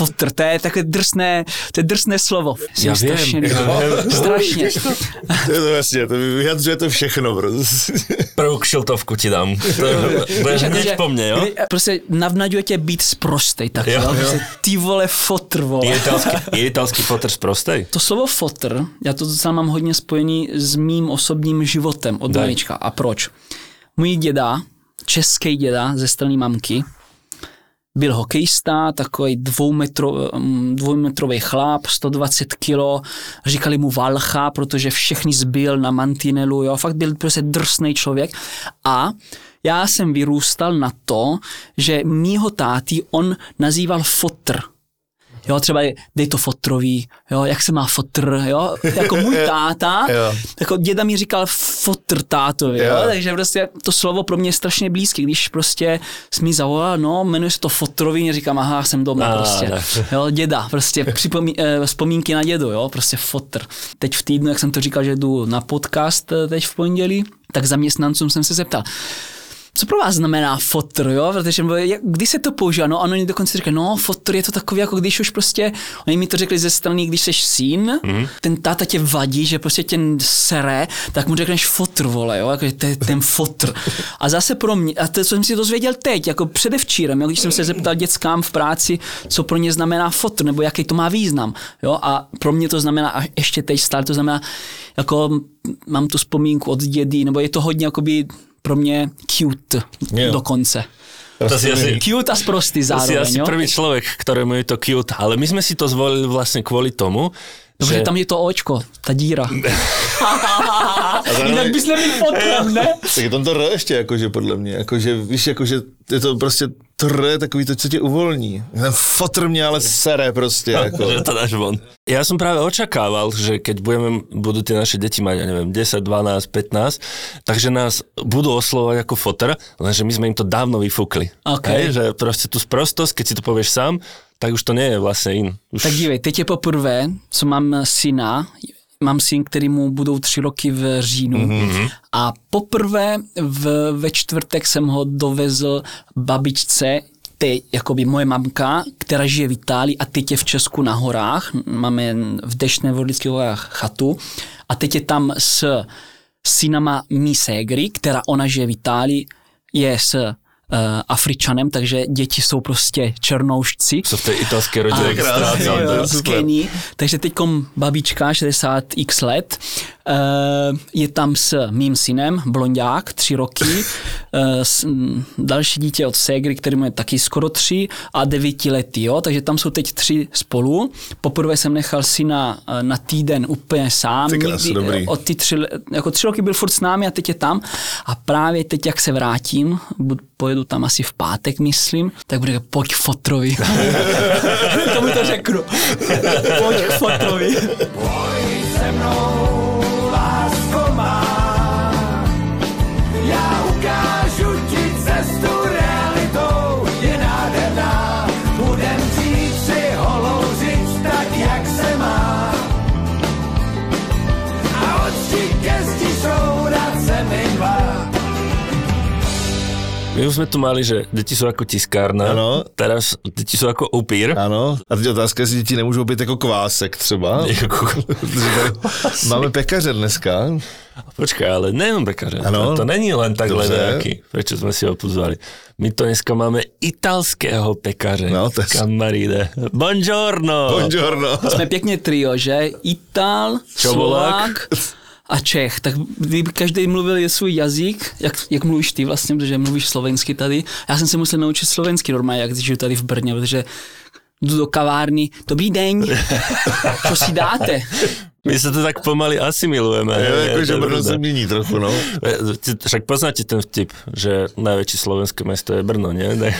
fotr, to je takové drsné, to je drsné slovo. Já vím, strašně, já strašně. to je to vlastně, to vyjadřuje to všechno. Prostě. Prvou kšiltovku ti dám. To budeš hned po mně, jo? Prostě navnaďuje tě být sprostej, tak jo. jo. Prostě ty vole fotr, vole. Je italský, je italský fotr sprostej? To slovo fotr, já to sám mám hodně spojený s mým osobním životem od malička. A proč? Můj děda, český děda ze strany mamky, byl hokejista, takový dvoumetro, mm, dvoumetrový chlap, 120 kilo, říkali mu Valcha, protože všechny zbyl na mantinelu, jo, fakt byl prostě drsný člověk. A já jsem vyrůstal na to, že mýho táty on nazýval fotr. Jo, třeba dej to fotrový, jo, jak se má fotr, jo, jako můj táta, jako děda mi říkal fotr tátovi, jo. jo, takže prostě to slovo pro mě je strašně blízké, když prostě jsi mi zavolal, no, jmenuje se to fotrový, říkám, aha, jsem doma a, prostě, ne. jo, děda, prostě připomí, eh, vzpomínky na dědu, jo, prostě fotr. Teď v týdnu, jak jsem to říkal, že jdu na podcast eh, teď v pondělí, tak zaměstnancům jsem se zeptal, co pro vás znamená fotr, jo? Protože kdy se to používá? No, ano, oni dokonce říkají, no, fotr je to takový, jako když už prostě, oni mi to řekli ze strany, když jsi syn, mm. ten táta tě vadí, že prostě tě sere, tak mu řekneš fotr, vole, jo? Jako, to je ten fotr. A zase pro mě, a to jsem si dozvěděl teď, jako předevčírem, jo? když jsem se zeptal dětskám v práci, co pro ně znamená fotr, nebo jaký to má význam, jo? A pro mě to znamená, a ještě teď stále to znamená, jako mám tu vzpomínku od dědy, nebo je to hodně jakoby pro mě cute jo. dokonce. To si asi, cute a sprostý zároveň. To si asi jo? prvý človek, ktorému je to cute, ale my sme si to zvolili vlastne kvôli tomu, Dobře, že... tam je to očko, ta díra. Jinak bys nebyl fotem, ne? Tak je tam to R ještě, jakože podle mě, jakože, víš, jakože je to prostě tr, takový to, co tě uvolní. Ten fotr mě ale sere prostě. Jako. že to dáš von. Ja som práve očakával, že keď budeme, budú tie naše deti mať, ja neviem, 10, 12, 15, takže nás budú oslovať ako fotr, lenže my sme im to dávno vyfúkli. Okay. Hej, že proste tú sprostosť, keď si to povieš sám, tak už to nie je vlastně in. Už... Tak dívej, teď je poprvé, co mám syna, mám syn, který mu budou tři roky v říjnu. Mm-hmm. a poprvé v, ve čtvrtek jsem ho dovezl babičce, ty, jakoby moje mamka, která žije v Itálii a teď je v Česku na horách, máme v Dešné vodlických horách chatu. A teď je tam s synama mý ségry, která ona žije v Itálii, je s Afričanem, takže děti jsou prostě černoušci. Co v té italské rodině z Kenii. Takže teď babička, 60 x let, uh, je tam s mým synem, blondák, tři roky, um, další dítě od ségry, který mu je taky skoro tři a devíti lety, jo, takže tam jsou teď tři spolu. Poprvé jsem nechal syna na týden úplně sám. Ty krásy, dobrý. Od ty tři, jako tři roky byl furt s námi a teď je tam. A právě teď, jak se vrátím, pojedu tam asi v pátek, myslím, tak bude pojď k fotrovi. Tomu to řeknu. pojď k fotrovi. Pojď se mnou. My už sme tu mali, že deti sú ako tiskárna, ano. teraz deti sú ako upír. Ano, a teď otázka, jestli děti nemůžou být jako kvásek třeba. Jako... Máme pekaře dneska. Počkaj, ale nejenom pekaře. Ano. To, není len takhle Dobře. nejaký, prečo sme si ho pozvali. My to dneska máme italského pekaře. No, to je... Kamaríde. Buongiorno. Buongiorno. Jsme pěkně trio, že? Ital, Slovák a Čech, tak kdyby každý mluvil je svůj jazyk, jak, jak mluvíš ty vlastně, protože mluvíš slovensky tady. Já jsem se musel naučit slovensky normálně, jak žiju tady v Brně, protože jdu do kavárny, dobrý den, co si dáte? My sa to tak pomaly asimilujeme. Jo, hej, jako, je že to Brno se mění trochu, no. Však poznáte ten vtip, že najväčšie slovenské mesto je Brno? Ne?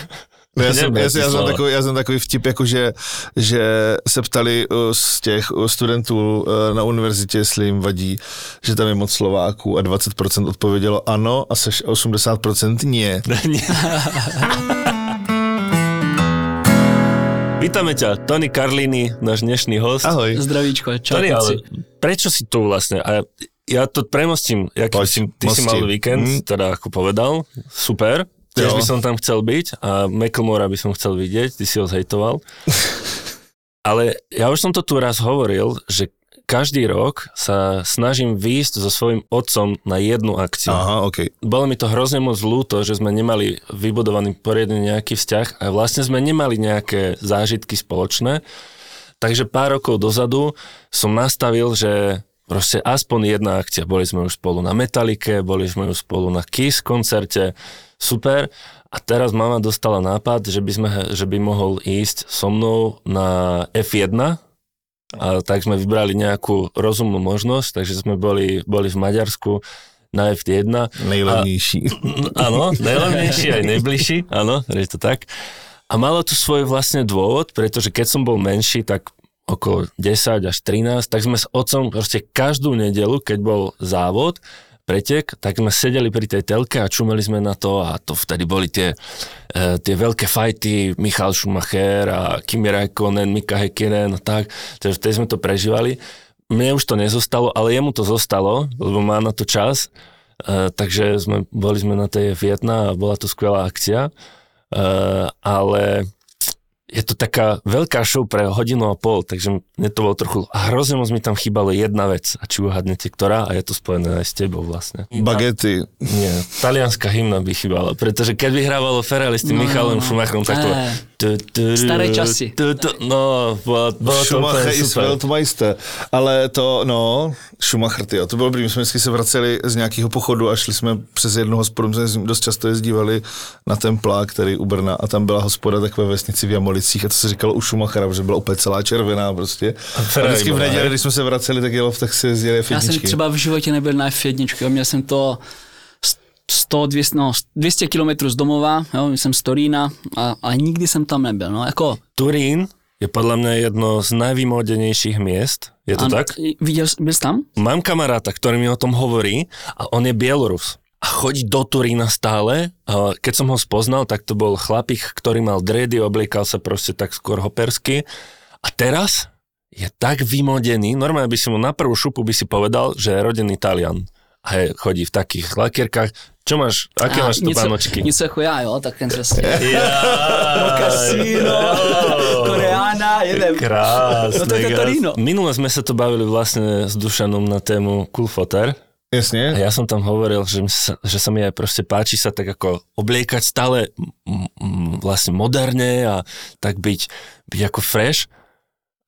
No já, jsem, já, jsem, já, jsem takový, já jsem takový vtip, jako že, že se ptali uh, z těch uh, studentů uh, na univerzitě, jestli jim vadí, že tam je moc Slováků a 20% odpovědělo ano a seš 80% nie. Vítame ťa, Tony Karlini, náš dnešný host. Ahoj. Zdravíčko, čau. Tony, ale prečo si tu vlastne? A ja to premostím, jak Poď, si, ty si mosti. mal víkend, Hm. teda ako povedal, super. Tiež by som tam chcel byť a Macklemora by som chcel vidieť, ty si ho zhejtoval. Ale ja už som to tu raz hovoril, že každý rok sa snažím výjsť so svojím otcom na jednu akciu. Aha, OK. Bolo mi to hrozne moc ľúto, že sme nemali vybudovaný poriadne nejaký vzťah a vlastne sme nemali nejaké zážitky spoločné. Takže pár rokov dozadu som nastavil, že proste aspoň jedna akcia. Boli sme už spolu na Metalike, boli sme už spolu na Kiss koncerte, super. A teraz mama dostala nápad, že by, sme, že by mohol ísť so mnou na F1, a tak sme vybrali nejakú rozumnú možnosť, takže sme boli, boli v Maďarsku na F1. Nejlevnější. Áno, najlevnejší aj najbližší, áno, je to tak. A malo to svoj vlastne dôvod, pretože keď som bol menší, tak okolo 10 až 13, tak sme s otcom proste každú nedelu, keď bol závod, pretek, tak sme sedeli pri tej telke a čumeli sme na to a to vtedy boli tie, e, tie veľké fajty, Michal Schumacher a Kimi Räikkönen, Mika Häkkinen a tak, takže vtedy sme to prežívali. Mne už to nezostalo, ale jemu to zostalo, lebo má na to čas, e, takže sme, boli sme na tej F1 a bola to skvelá akcia, e, ale je to taká veľká show pre hodinu a pol, takže mne to bolo trochu, a hrozne moc mi tam chýbalo jedna vec, a či uhadnete ktorá, a je to spojené aj s tebou vlastne. Bagety. Nie, talianská hymna by chýbala, pretože keď vyhrávalo Ferrari s tým No, Michalom no. Schumacherom, tak to... Staré časy. No, to Schumacher super. Weltmeister. Ale to, no, Schumacher, tyjo, to bylo dobrý. My jsme vždycky se vraceli z nějakého pochodu a šli jsme přes jednu hospodu, my jsme dost často jezdívali na ten plák, který u Brna a tam byla hospoda takové vesnici v Jamolicích a to se říkalo u Schumachera, protože byla úplně celá červená prostě. A, vždycky v neděli, když jsme se vraceli, tak jelo, tak si jezdili Já jsem F1. třeba v životě nebyl na F1, jo, měl jsem to 100, 200, no, 200 km z domova, jo, jsem z Torína a, a nikdy jsem tam nebyl, no, jako, Turín je podľa mňa jedno z najvýmodenejších miest. Je to ano, tak? Viděl, jsi- byl jsi tam? Mám kamaráta, ktorý mi o tom hovorí a on je Bielorus. A chodí do Turína stále. A keď som ho spoznal, tak to bol chlapík, ktorý mal dredy, obliekal sa proste tak skôr hopersky. A teraz je tak vymodený, normálne by si mu na prvú šupu by si povedal, že je rodený Talian. A je, chodí v takých lakierkách. Čo máš? Aké A máš to něco, pánočky? něco jako já, jo, tak ten přesně. Ja, Kasíno, Koreána, jedem. Krásne. No to je to Torino. Minule sme sa to bavili vlastne s Dušanom na tému Cool Foter. A Jasně. ja som tam hovoril, že, mi sa, že sa mi aj proste páči sa tak ako obliekať stále m, m, vlastne moderne a tak byť, byť ako fresh.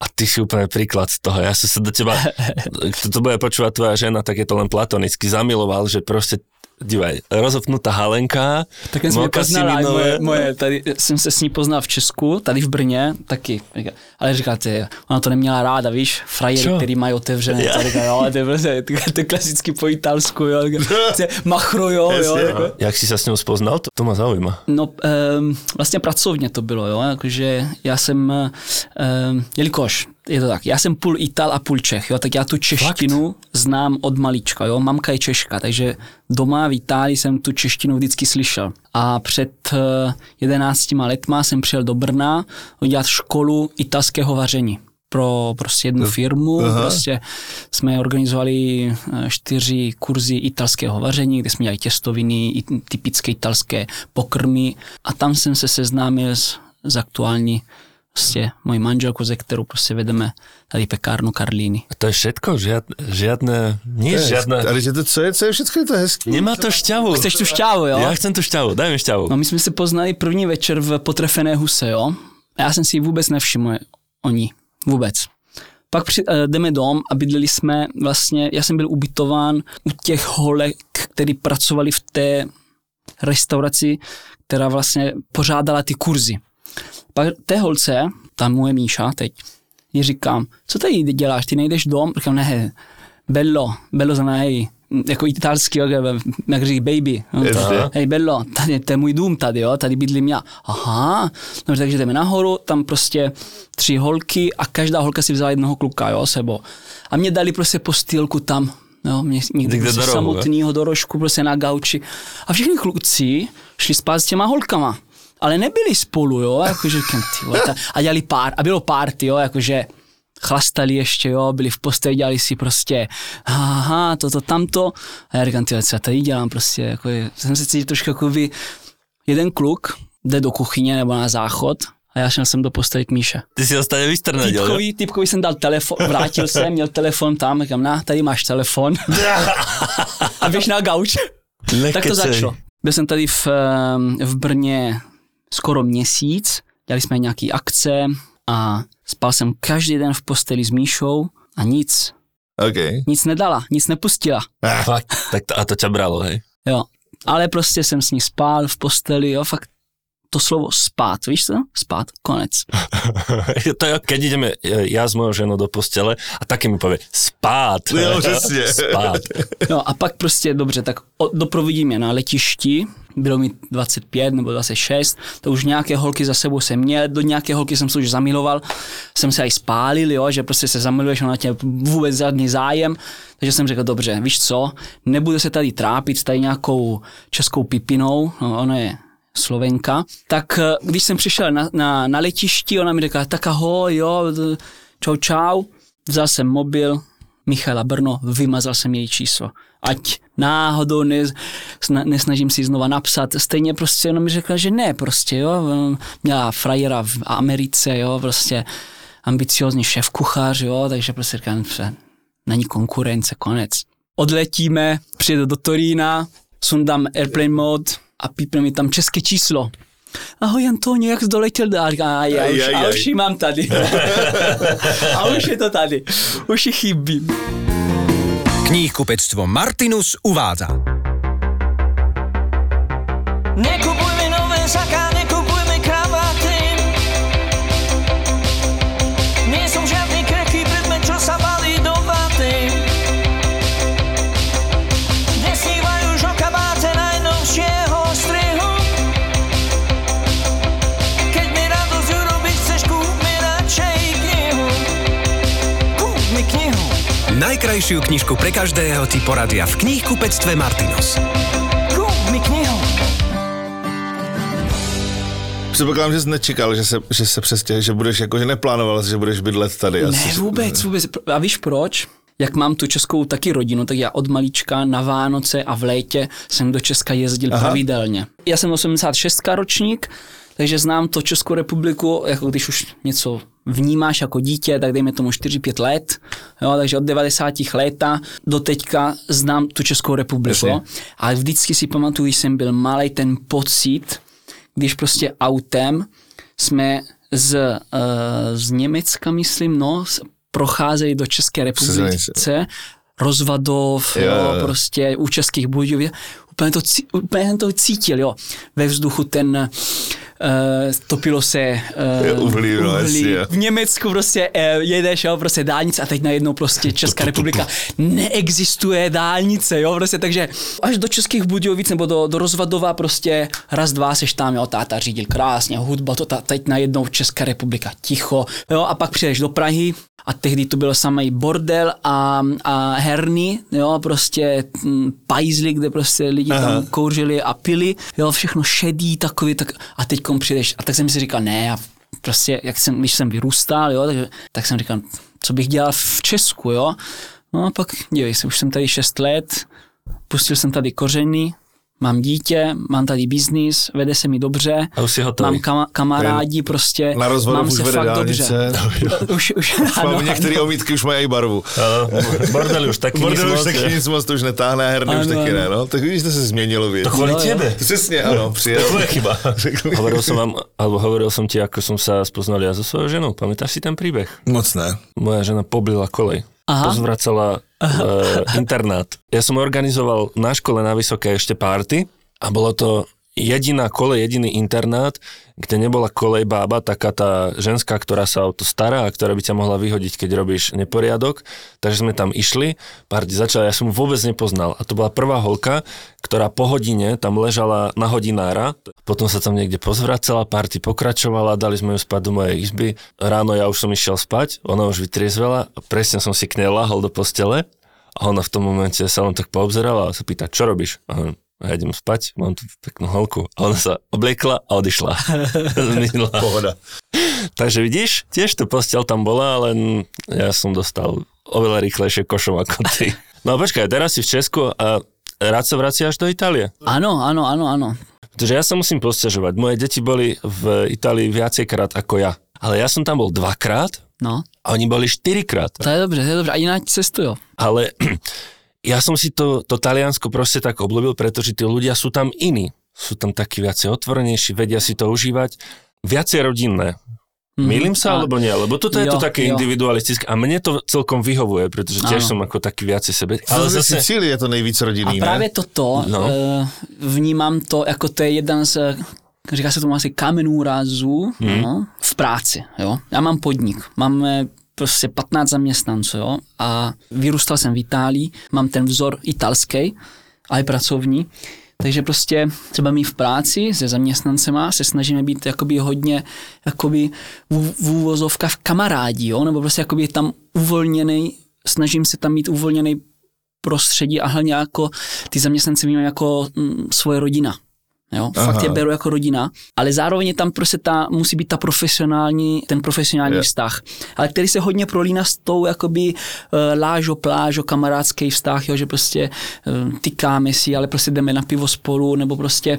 A ty si úplne príklad z toho. Ja som sa do teba, kto to bude počúvať tvoja žena, tak je to len platonicky zamiloval, že proste dívaj, rozopnutá halenka, Tak jsem poznal, mokasininové. moje, moje, tady jsem se s ní poznal v Česku, tady v Brně, taky. Ale říkáte, ona to neměla ráda, víš, frajery, který mají otevřené. Ja. Říká, jo, to je prostě, to, je klasicky po italsku, jo, machro, jo, jo. Jako. Jak si sa s ňou spoznal? To, to ma zaujíma. No, um, vlastně pracovně to bylo, jo, jakože já jsem, um, jelikož, je to tak, já jsem půl Ital a půl Čech, jo, tak já tu češtinu Fakt? znám od malička, jo, mamka je Češka, takže doma v Itálii jsem tu češtinu vždycky slyšel. A před uh, 11 letma jsem přijel do Brna udělat školu italského vaření pro prostě jednu firmu. Aha. Prostě jsme organizovali eh, čtyři kurzy italského vaření, kde jsme dělali těstoviny, i typické italské pokrmy a tam jsem se seznámil s, s aktuální prostě mojí manželkou, ze kterou prostě vedeme tady pekárnu Karlíny. A to je všetko? Žiad, žiadne, nie žiadne... Ale že to, co je, co je všechno, je to hezký. Nemá to šťavu. Chceš tu šťávu, jo? Ja chcem tu šťavu, daj mi šťavu. No my jsme se poznali první večer v Potrefené huse, jo? A já jsem si ji vůbec nevšiml o ní. Vůbec. Pak při, uh, jdeme dom a bydleli jsme vlastně, já jsem byl ubytován u těch holek, který pracovali v té restauraci, která vlastně pořádala ty kurzy. Pak té holce, ta moje Míša teď, jí říkám, co tady děláš, ty nejdeš dom? Říkám, ne, bello, bello znamená hej, jako italský, jak, říct baby. No, hej bello, tady, to je můj dům tady, jo, tady bydlím já. Aha, no, takže jdeme nahoru, tam prostě tři holky a každá holka si vzala jednoho kluka, jo, sebou. A mě dali prostě postýlku tam, jo, mě někde prostě do rohu, samotnýho do rožku, prostě na gauči. A všichni kluci šli spát s těma holkama. Ale nebyli spolu, jo, jakože říkám, ty vole, ta- a dělali pár, a bylo party, jo, jakože chlastali ještě, jo, byli v posteli, dělali si prostě, aha, toto, tamto. A já říkám, ty vole, co já tady dělám prostě, jako je, jsem se cítil trošku jako vy, jeden kluk jde do kuchyně nebo na záchod a já šel jsem do postele k Míše. Ty si ho stane vystrnadil, jo? Typkovi, typkovi jsem dal telefon, vrátil jsem, měl telefon tam, říkám, na, tady máš telefon. a běž na gauč. tak to začalo. Byl jsem tady v, ehm, v Brně skoro měsíc, dělali jsme nějaký akce a spal jsem každý den v posteli s Míšou a nic, OK. nic nedala, nic nepustila. Fakt, tak to, a to ťa bralo, hej? Jo. Ale prostě jsem s ní spál v posteli, jo, fakt to slovo spát, víš co? Spát, konec. to je, keď ideme e, ja s mojou ženou do postele a také mi povie spát. Jo, přesně. spát. No a pak prostě dobře, tak doprovodím je na letišti, bylo mi 25 nebo 26, to už nějaké holky za sebou jsem měl, do nějaké holky jsem se už zamiloval, jsem se aj spálil, jo, že prostě se zamiluješ, ona na tě vůbec žádný zájem, takže jsem řekl, dobře, víš co, nebudu se tady trápit s tady nějakou českou pipinou, no, ona je Slovenka, tak eh, když jsem přišel na, na, na letišti, ona mi řekla, tak ahoj, jo, čau, čau, vzal jsem mobil, Michala Brno, vymazal jsem její číslo. Ať náhodou ne, sna, nesnažím si znova napsat. Stejně prostě ona mi řekla, že ne, prostě, jo. Měla frajera v Americe, jo, prostě ambiciozní šéf kuchař, jo, takže prostě říkám, že není konkurence, konec. Odletíme, přijedu do Torína, sundám airplane mode a pípne mi tam české číslo. Ahoj Antonio, jak jsi doletěl do Arga? A já Aj, už, aj, a aj. už ji mám tady. a už je to tady. Už ji chybí. Knihkupectvo Martinus uvádza. Nekupujme Najkrajšiu knižku pre každého ti poradia v knihkupectve Martinus. Kúp mi knihu. Předpokládám, že jsi nečekal, že se, že se přestěhuješ, že budeš jako, že neplánoval, že budeš bydlet tady. Ne, Asi- vůbec, vůbec. A víš proč? Jak mám tu českou taky rodinu, tak já od malička na Vánoce a v létě jsem do Česka jezdil Aha. pravidelně. Já jsem 86 ročník, takže znám to Českou republiku, jako když už něco vnímáš jako dítě, tak dejme tomu 4-5 let, jo, takže od 90. léta do teďka znám tu Českou republiku. Jasně. Ale vždycky si pamatuju, když jsem byl malý, ten pocit, když prostě autem jsme z, uh, z Německa, myslím, no, procházejí do České republice, Rozvadov, Jo, jo, prostě u českých Budějovic, úplně to, úplně to cítil, jo. Ve vzduchu ten, uh, topilo se uh, uhlí, no, jo. v Německu prostě uh, jedeš, jo, prostě dálnice a teď najednou prostě Česká republika neexistuje dálnice, jo, prostě takže až do Českých Budějovic nebo do, do Rozvadova prostě raz, dva seš tam, jo, táta řídil krásně, hudba, to ta, teď najednou Česká republika ticho, jo, a pak přijdeš do Prahy a tehdy to byl samý bordel a, a herny, jo, prostě mm, pajzly, kde prostě lidi tam kouřili a pili, jo, všechno šedý takový, tak a teď přijdeš, a tak jsem si říkal, ne, a prostě, jak jsem, když jsem vyrůstal, jo, tak, tak jsem říkal, co bych dělal v Česku, jo, no a pak, dívej se, už jsem tady 6 let, pustil jsem tady kořeny, mám dítě, mám tady biznis, vede se mi dobře, A už mám kama, kamarádi, prostě, Na mám už se vede fakt dálnice. dobře. už, už, ano, Mám některé omítky už mají i barvu. Bordel už taky Bordel nic už moc, taky ne? nic moc, to už netáhne, a herny už taky ne, no. Tak vidíš, to se změnilo, víš. To kvôli Jo, jo. tebe. Přesně, ano, přijel. Tvoje chyba. hovoril som vám, alebo hovoril som ti, ako som sa spoznal ja so svojou ženou. Pamätáš si ten príbeh? Moc ne. Moja žena poblila kolej. Aha. Pozvracala uh, internát. Ja som organizoval na škole na Vysoké ešte párty a bolo to jediná kolej, jediný internát, kde nebola kolej bába, taká tá ženská, ktorá sa o to stará a ktorá by ťa mohla vyhodiť, keď robíš neporiadok. Takže sme tam išli, party začala, ja som vôbec nepoznal. A to bola prvá holka, ktorá po hodine tam ležala na hodinára, potom sa tam niekde pozvracala, party pokračovala, dali sme ju spať do mojej izby. Ráno ja už som išiel spať, ona už vytriezvela presne som si k nej lahol do postele a ona v tom momente sa len tak poobzerala a sa pýta, čo robíš? A hovorím, ja idem spať, mám tu peknú holku. A ona sa obliekla a odišla. Pohoda. Takže vidíš, tiež tu postel tam bola, len ja som dostal oveľa rýchlejšie košom ako ty. No a počkaj, teraz si v Česku a rád sa vraciaš do Itálie? Ano, ano, ano, ano. Pretože ja sa musím posťažovať. Moje deti boli v Itálii viacejkrát ako ja. Ale ja som tam bol dvakrát No, a oni boli štyrikrát. to je dobře, to je dobře. A jinak cestuju. Ale ja som si to, to Taliansko proste tak obľúbil, pretože tí ľudia sú tam iní. Sú tam takí viacej otvorenejší, vedia si to užívať. Viacej rodinné. Mhm. Mýlim sa A- alebo nie? Lebo toto je to Jo, také jo. individualistické a mne to celkom vyhovuje, pretože tiež som ako taký viacej sebe. Ale Ale zase. Sicílie je to nejvíc A rodinný, právě ne? toto No. no. vnímám to, jako to je jeden z, eh, říká se tomu asi kamenů rázů Hmm. no, v práci. Jo? Já mám podnik, máme prostě 15 zaměstnanců jo? a vyrůstal jsem v Itálii, mám ten vzor italský, ale pracovní, takže prostě třeba my v práci se zaměstnancema se snažíme být jakoby hodně jakoby v, v kamarádi, jo? nebo prostě jakoby tam uvolněný, snažím se tam mít uvolněný prostředí a hlavně jako ty zaměstnanci vnímají jako mm, svoje rodina. Jo, fakt Aha. je beru jako rodina, ale zároveň je tam prostě ta, musí být ta profesionální, ten profesionální Je. vztah, ale který se hodně prolíná s tou jakoby uh, lážo, plážo, kamarádský vztah, jo, že prostě uh, tykáme si, ale prostě jdeme na pivo spolu, nebo prostě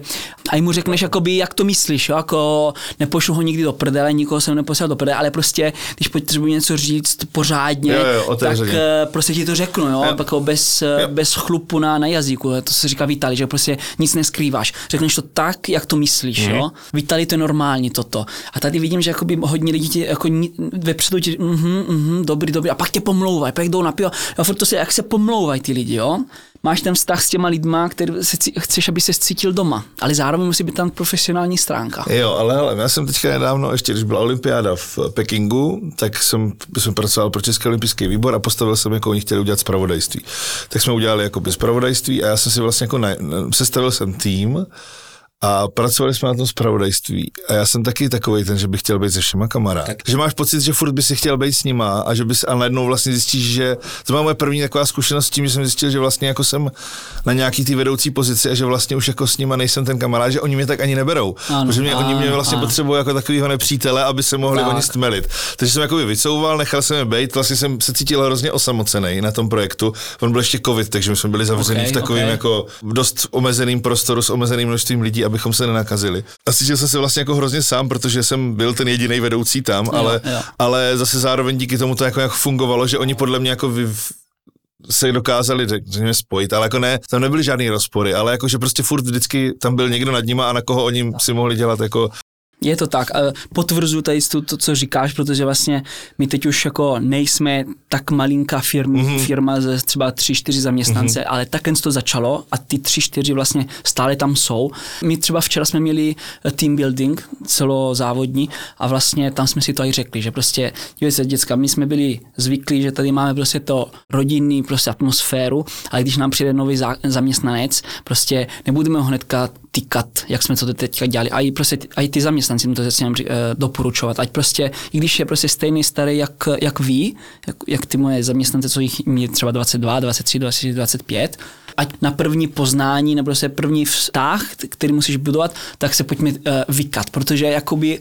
a mu řekneš jakoby, jak to myslíš, jo, jako nepošlu ho nikdy do prdele, nikoho jsem neposlal do prdele, ale prostě, když potřebuji něco říct pořádně, Jo, jo, tak eh, prostě ti to řeknu, jo, Jo. jako bez, Jo. bez chlupu na, na jazyku, to se říká v Itálii, že prostě nic neskrýváš, řekneš to tak, jak to myslíš, mm. jo, v Itálii to je normální toto. A tady vidím, že jakoby hodně lidí tě jako ni- vepředu ti, mhm, mhm, dobrý, dobrý, a pak tě pomlouvají, pak jdou na pivo, a furt to se, jak se pomlouvají ty lidi, jo. Máš ten vztah s těma lidma, který se, chceš, aby se cítil doma, ale zároveň musí být tam profesionální stránka. Jo, ale hele, já jsem teďka nedávno, ještě když byla olympiáda v Pekingu, tak jsem, jsem pracoval pro Český olympijský výbor a postavil jsem, jako oni chtěli udělat zpravodajství. Tak jsme udělali jako zpravodajství a já jsem si vlastně jako na, sestavil jsem tým a pracovali jsme na tom zpravodajství. A já jsem taky takový ten, že bych chtěl být se všema kamarád. Tak. Že máš pocit, že furt by si chtěl být s nima a že bys a najednou vlastně zjistíš, že to byla moje první taková zkušenost s tím, že jsem zjistil, že vlastně jako jsem na nějaký ty vedoucí pozici a že vlastně už jako s nima nejsem ten kamarád, že oni mě tak ani neberou. Ano, protože mě, oni mě ano, vlastně ano. potřebují jako takovýho nepřítele, aby se mohli Tak. oni stmelit. Takže jsem jako vycouval, nechal jsem je být, vlastně jsem se cítil hrozně osamocený na tom projektu. On byl ještě covid, takže my jsme byli zavření Ok, v takovém ok. jako dost omezeným prostoru s omezeným množstvím lidí, abychom se nenakazili. A cítil jsem se vlastně jako hrozně sám, protože jsem byl ten jediný vedoucí tam, ale, jo. ale zase zároveň díky tomu to jako, jako fungovalo, že oni podle mě jako vy, se dokázali řekněme, spojit, ale jako ne, tam nebyly žádný rozpory, ale jako, že prostě furt vždycky tam byl někdo nad nima a na koho oni si mohli dělat jako Je to tak. Potvrzuji tady to, to, co říkáš, protože vlastně my teď už jako nejsme tak malinká firma, Mhm. mm-hmm. firma ze třeba tři, čtyři zaměstnance, mm-hmm. ale tak to začalo a ty tři, čtyři vlastně stále tam jsou. My třeba včera jsme měli eh, team building celozávodní a vlastně tam jsme si to i řekli, že prostě, dívejte se, děcka, my jsme byli zvyklí, že tady máme prostě to rodinný prostě atmosféru, ale když nám přijde nový za, zaměstnanec, prostě nebudeme ho hnedka tykat, jak jsme to teďka dělali. A i, prostě, a i ty zaměstnanci to začínám uh, doporučovat. Ať prostě, i když je prostě stejný starý jak, jak vy, jak, jak ty moje zaměstnance, co jich mě třeba 22, 23, 24, 25, ať na první poznání nebo prostě první vztah, který musíš budovat, tak se pojďme uh, vykat, protože jakoby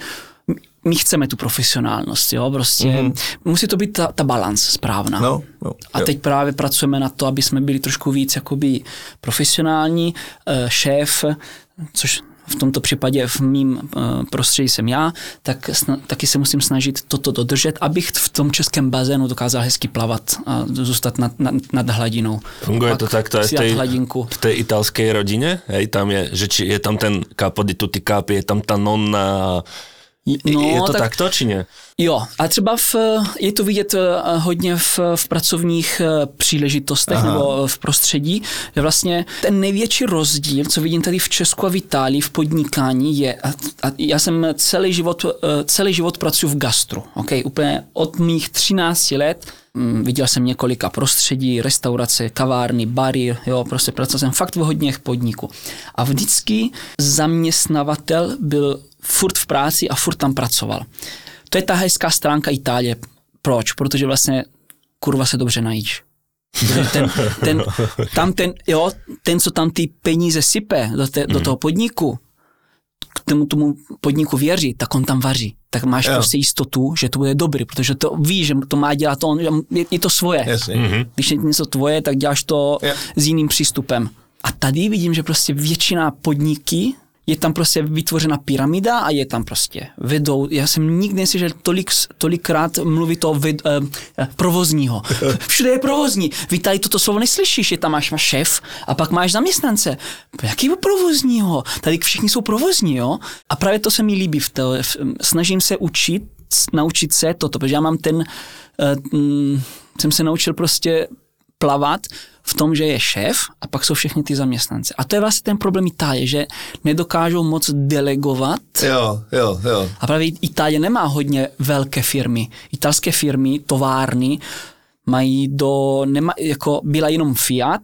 my chceme tu profesionálnost, jo, prostě mm-hmm. musí to být ta, ta balans správná. No, no, a jo. teď právě pracujeme na to, aby jsme byli trošku víc jakoby profesionální, eh, šéf, což v tomto případě v mým eh, prostředí jsem já, tak sna- taky se musím snažit toto dodržet, abych v tom českém bazénu dokázal hezky plavat a zůstat nad, nad, nad hladinou. Funguje to takto aj v si dát tej, hladinku. v tej italskej rodine? Hej, tam je, že či je tam ten capo di tutti capi, je tam tá nonna. No, je to tak- takto, či nie? Jo, a třeba v, je to vidět eh, hodně v, v pracovních eh, příležitostech Aha. nebo v prostředí, že vlastně ten největší rozdíl, co vidím tady v Česku a v Itálii v podnikání je, a, a já jsem celý život, eh, celý život pracuji v gastru, okay? úplně od mých 13 let mm, viděl jsem několika prostředí, restaurace, kavárny, bary, jo, prostě pracoval jsem fakt v hodně podniku. A vždycky zaměstnavatel byl furt v práci a furt tam pracoval. To je ta hezká stránka Itálie. Proč? Protože vlastně kurva se dobře najíš. Ten, ten, tam ten, jo, ten, co tam ty peníze sype do, te, do toho podniku, k tomu, tomu podniku věří, tak on tam vaří. Tak máš jo. prostě jistotu, že to bude dobrý, protože to ví, že to má dělat on, je, je to svoje. Jasně. Mhm. Když je něco tvoje, tak děláš to Jo. s jiným přístupem. A tady vidím, že prostě většina podniky je tam prostě vytvořena pyramida a je tam prostě vedou. Já jsem nikdy neslyšel tolik, tolikrát mluvit o ved, eh, eh, provozního. Všude je provozní. Vy tady toto slovo neslyšíš, je tam máš, máš šéf a pak máš zaměstnance. Jaký provozního? Tady všichni jsou provozní, jo? A právě to se mi líbí. V to, v, snažím se učit, naučit se toto, protože já mám ten, eh, mm, jsem se naučil prostě plavat v tom, že je šéf a pak jsou všechny ty zaměstnance. A to je vlastně ten problém Itálie, že nedokážou moc delegovat Jo, jo, jo. a právě Itálie nemá hodně velké firmy. Italské firmy, továrny, mají do, nema, jako byla jenom Fiat,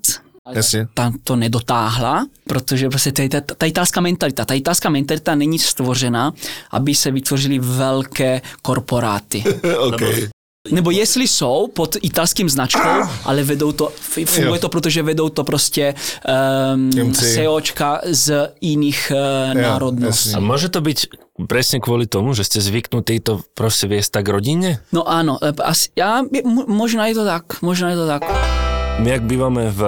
Jasně. tam to nedotáhla, protože prostě je ta, ta italská mentalita. Ta italská mentalita není stvořena, aby se vytvořily velké korporáty. OK. Nebo jestli jsou pod italským značkou, ale vedou to, funguje to, protože vedou to prostě um. SEOčka z jiných uh, Jo, národností. A môže to byť presne kvôli tomu, že ste zvyknutí to proste viesť tak rodinne? No ano, eh, asi, já, mo- možná je to tak, možná je to tak. My ak bývame v,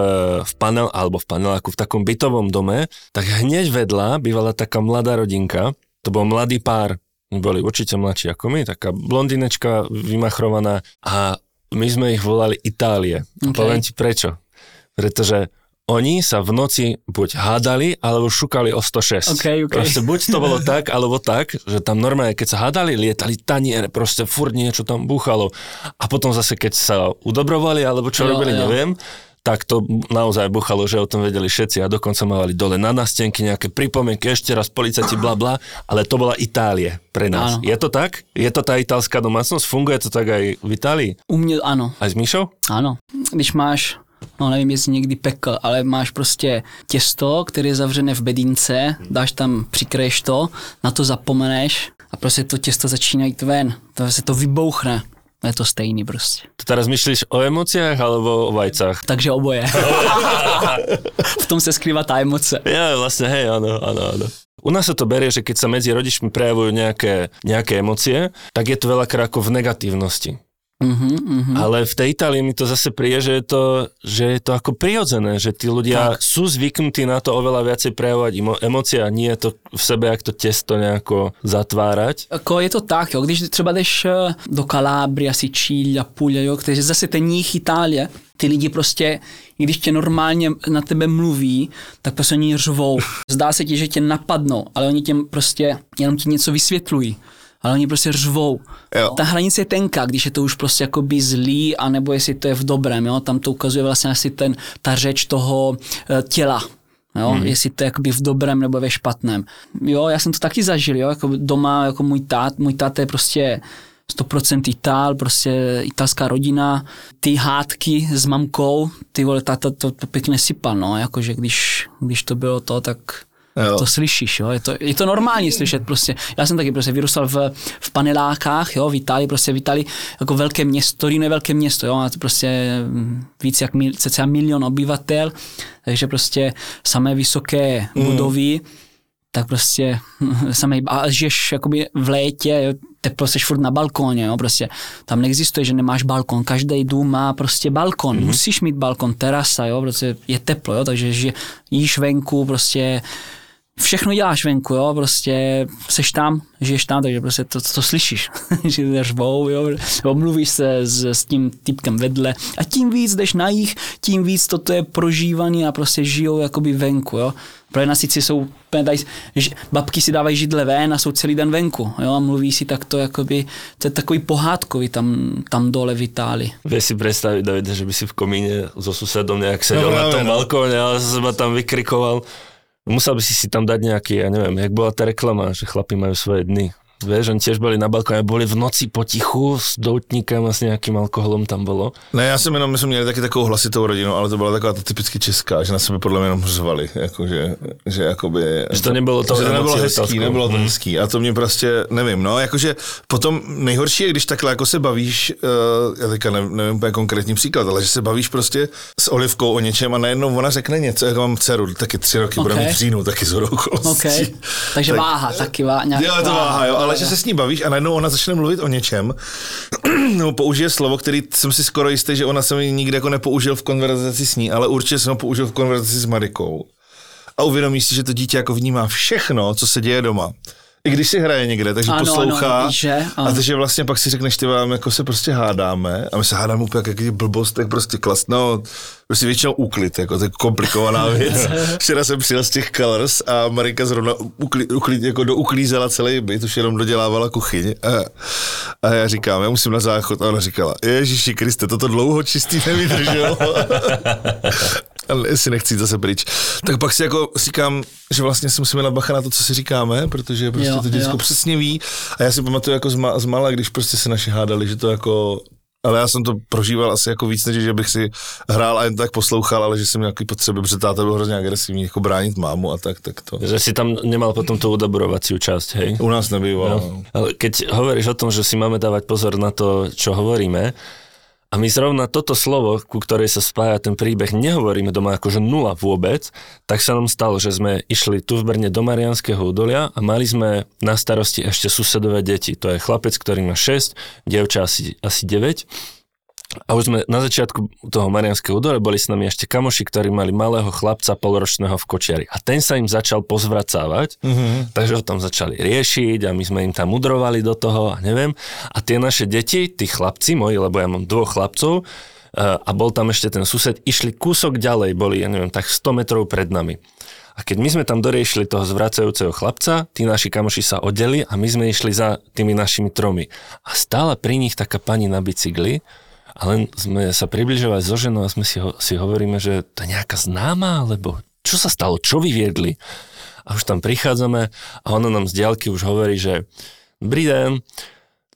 v panel, alebo v paneláku, v takom bytovom dome, tak hneď vedľa bývala taká mladá rodinka, to bol mladý pár, boli určite mladší ako my, taká blondinečka vymachrovaná a my sme ich volali Itálie. Ok. Okay. Poviem ti prečo. Pretože oni sa v noci buď hádali, alebo šukali o 106. Ok, ok. Proste buď to bolo tak, alebo tak, že tam normálne, keď sa hádali, lietali taniere, proste furt niečo tam búchalo. A potom zase, keď sa udobrovali, alebo čo Jo, robili, jo. neviem, tak to naozaj buchalo, že o tom vedeli všetci a dokonca mávali dole na nástenky nejaké pripomienky, ešte raz policajti, bla bla, ale to bola Itálie pre nás. Áno. Je to tak? Je to tá italská domácnosť? Funguje to tak aj v Itálii? U mě ano, Aj s Míšou? ano. Když máš, no nevím, jestli někdy pekl, ale máš prostě těsto, které je zavřené v bedínce, dáš tam, přikreješ to, na to zapomeneš a prostě to těsto začíná jít ven. To se to vybouchne. Je to stejný prostě. To teraz myslíš o emóciách alebo o vajcách? Takže oboje. v tom se skrývá ta emoce. Ja, vlastne, hej, áno, áno, áno. U nás sa to berie, že keď sa medzi rodičmi prejavujú nejaké, nejaké emócie, tak je to veľakrát ako v negatívnosti. Mhm, mhm. Ale v tej Itálii mi to zase príde, že je to, že je to ako prirodzené, že tí ľudia tak. sú zvyknutí na to oveľa viacej prejavovať emo- emócie a nie je to v sebe, jak to testo nejako zatvárať. Jako je to tak, jo, když třeba jdeš eh, do Kalábria, Sicília, Puglia, jo, takže zase ten jich Itálie, ty lidi prostě, i když tě normálně na tebe mluví, tak prostě oni řvou. Zdá se ti, že tě napadnou, ale oni tě prostě jenom ti něco vysvětlují. Ale oni prostě řvou. Jo. Ta hranice je tenká, když je to už prostě jakoby zlý, anebo jestli to je v dobrém, jo? tam to ukazuje vlastně asi ten, ta řeč toho eh, těla, Jo, hmm. jestli to je jakoby v dobrém nebo ve špatném. Jo, já jsem to taky zažil, jo, jako doma, jako můj tát, můj tát je prostě 100% Itál, prostě italská rodina, ty hádky s mamkou, ty vole, táta to, to pěkně sypal, no, jakože když, když to bylo to, tak Jo. to slyšíš, jo, je to, je to normální slyšet prostě. Já jsem taky prostě vyrůstal v, v panelákách, jo, v Itálii, prostě v Itálii jako velké město, Torino je velké město, jo, má to prostě mm, víc jak mil, cca milion obyvatel, takže prostě samé vysoké budovy, tak prostě samé, a žiješ jakoby v létě, jo, teplo seš furt na balkóně, jo, prostě tam neexistuje, že nemáš balkon, každý dům má prostě balkon, mm-hmm. musíš mít balkon, terasa, jo, prostě je teplo, jo, takže že jíš venku, prostě všechno děláš venku, jo, prostě seš tam, žiješ tam, takže prostě to, to slyšíš, že řvou, jo, omluvíš se s, s tím typkem vedle a tím víc jdeš na jich, tím víc toto je prožívaný a prostě žijou jakoby venku, jo. Protože na sici jsou, ž- babky si dávají židle ven a jsou celý den venku, jo, a mluví si takto, jakoby, to je takový pohádkový tam, tam dole v Itálii. Vieš si predstaviť, Davide, že by si v komíne so susedom nejak sedel No, na tom no. balkóne a seba tam vykrikoval. Musel by si si tam dať nejaký, ja neviem, jak bola tá reklama, že chlapi majú svoje dny. Vieš, oni tiež boli na balkóne, boli v noci potichu s doutníkem a s nejakým alkoholom tam bolo. Ne, já jsem jenom, my jsme měli taky takovou hlasitou rodinu, ale to byla taková ta typicky česká, že na sebe podle mě jenom řvali, jako, že, že jakoby... Že to nebylo to že to nebylo hezký, otázkou. nebylo to Mhm. hezký a to mě prostě, nevím, no, jakože potom nejhorší je, když takhle jako se bavíš, uh, já teďka ne, nevím úplně konkrétní příklad, ale že se bavíš prostě s Olivkou o něčem a najednou ona řekne něco, jako mám dceru, taky tři roky, bude Ok. mít v říjnu, taky z. Okay. Takže Tak- váha, taky váha. nějak Jo, to váha, jo, ale že se s ní bavíš a najednou ona začne mluvit o něčem, nebo použije slovo, který jsem si skoro jistý, že ona se mi nikdy jako nepoužil v konverzaci s ní, ale určitě jsem ho použil v konverzaci s Marikou. A uvědomí si, že to dítě jako vnímá všechno, co se děje doma. I když si hraje někde, takže Ano, poslouchá. ano, že? Ano. A takže vlastně pak si řekneš, ty vám jako se prostě hádáme a my se hádáme úplně jak blbost, tak prostě klas, no, prostě většinou úklid, jako to je komplikovaná věc. Včera jsem přijel z těch Colors a Marika zrovna ukli, ukli, jako douklízela celý byt, už jenom dodělávala kuchyň. A, a já říkám, já musím na záchod. A ona říkala, Ježíši Kriste, toto dlouho čistý nevydrželo. Ale jestli nechci jít zase pryč. Tak pak si jako říkám, že vlastně si musíme dát bacha na to, co si říkáme, protože prostě Jo, to děcko jo. přesně ví. A já si pamatuju jako z, ma, z mala, když prostě se naši hádali, že to jako ale já jsem to prožíval asi jako víc, než že bych si hrál a jen tak poslouchal, ale že jsem nějaký potřeby, protože táta byl hrozně agresivní, jako bránit mámu a tak, tak to. Že si tam nemal potom tú odobrovaciu časť, hej? U nás nebývalo. No. Ale keď hovoríš o tom, že si máme dávať pozor na to, čo hovoríme, a my zrovna toto slovo, ku ktorej sa spája ten príbeh, nehovoríme doma akože nula vôbec, tak sa nám stalo, že sme išli tu v Brne do Marianského údolia a mali sme na starosti ešte susedové deti. To je chlapec, ktorý má 6, dievča asi, asi 9. A už sme na začiatku toho Marianského údolia boli s nami ešte kamoši, ktorí mali malého chlapca polročného v kočiari. A ten sa im začal pozvracávať, mm-hmm. takže ho tam začali riešiť a my sme im tam mudrovali do toho a neviem. A tie naše deti, tí chlapci moji, lebo ja mám dvoch chlapcov, eh, a bol tam ešte ten sused, išli kúsok ďalej, boli, ja neviem, tak 100 metrov pred nami. A keď my sme tam doriešili toho zvracajúceho chlapca, tí naši kamoši sa oddeli a my sme išli za tými našimi tromi. A stála pri nich taká pani na bicykli, a len sme sa približovali so ženou a sme si, ho, si hovoríme, že to je nejaká známa, alebo čo sa stalo, čo vyviedli. A už tam prichádzame a ona nám z diaľky už hovorí, že dobrý den,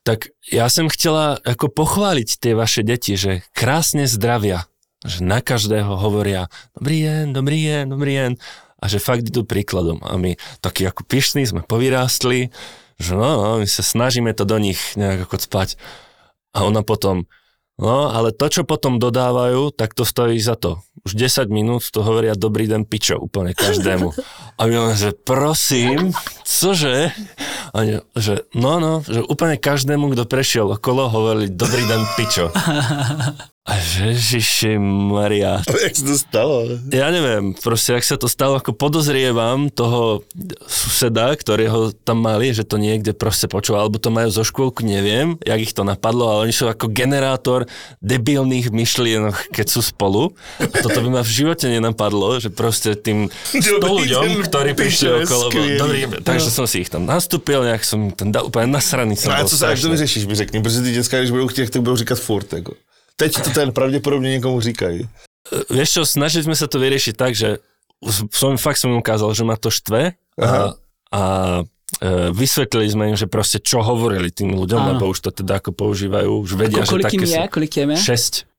tak ja som chcela ako pochváliť tie vaše deti, že krásne zdravia, že na každého hovoria dobrý den, dobrý den, dobrý den a že fakt idú príkladom. A my takí ako pyšní sme povyrástli, že no, no, my sa snažíme to do nich nejak ako spať. A ona potom, no, ale to, čo potom dodávajú, tak to stojí za to. Už 10 minút to hovoria dobrý den pičo úplne každému. A my len, že prosím, cože? A oni, že no, no, že úplne každému, kto prešiel okolo, hovorili dobrý den pičo. A že Ježiši Maria. Jak se to stalo? Ja neviem, proste, ak sa to stalo, ako podozrievam toho suseda, ktorého tam mali, že to niekde proste počúval, alebo to majú zo škôlku, neviem, jak ich to napadlo, ale oni sú ako generátor debilných myšlienok, keď sú spolu. A toto by ma v živote nenapadlo, že proste tým 100 Dobrý ľuďom, ktorí prišli okolo, bol dobrý, takže som si ich tam nastúpil, nejak som tam dal úplne nasraný som No a co se, jak to vyřešíš, mi řekni, protože ty děcka, když budou chtít, tak budou říkat furt, jako. Teď to ten pravděpodobně někomu říkají. Vieš čo, snažili sme sa to vyriešiť tak, že som, fakt som im ukázal, že ma to štve a, a e, vysvetlili sme im, že proste čo hovorili tým ľuďom, Áno. lebo už to teda ako používajú, už vedia, Ako, kolik že jim také je? Kolik je? 6.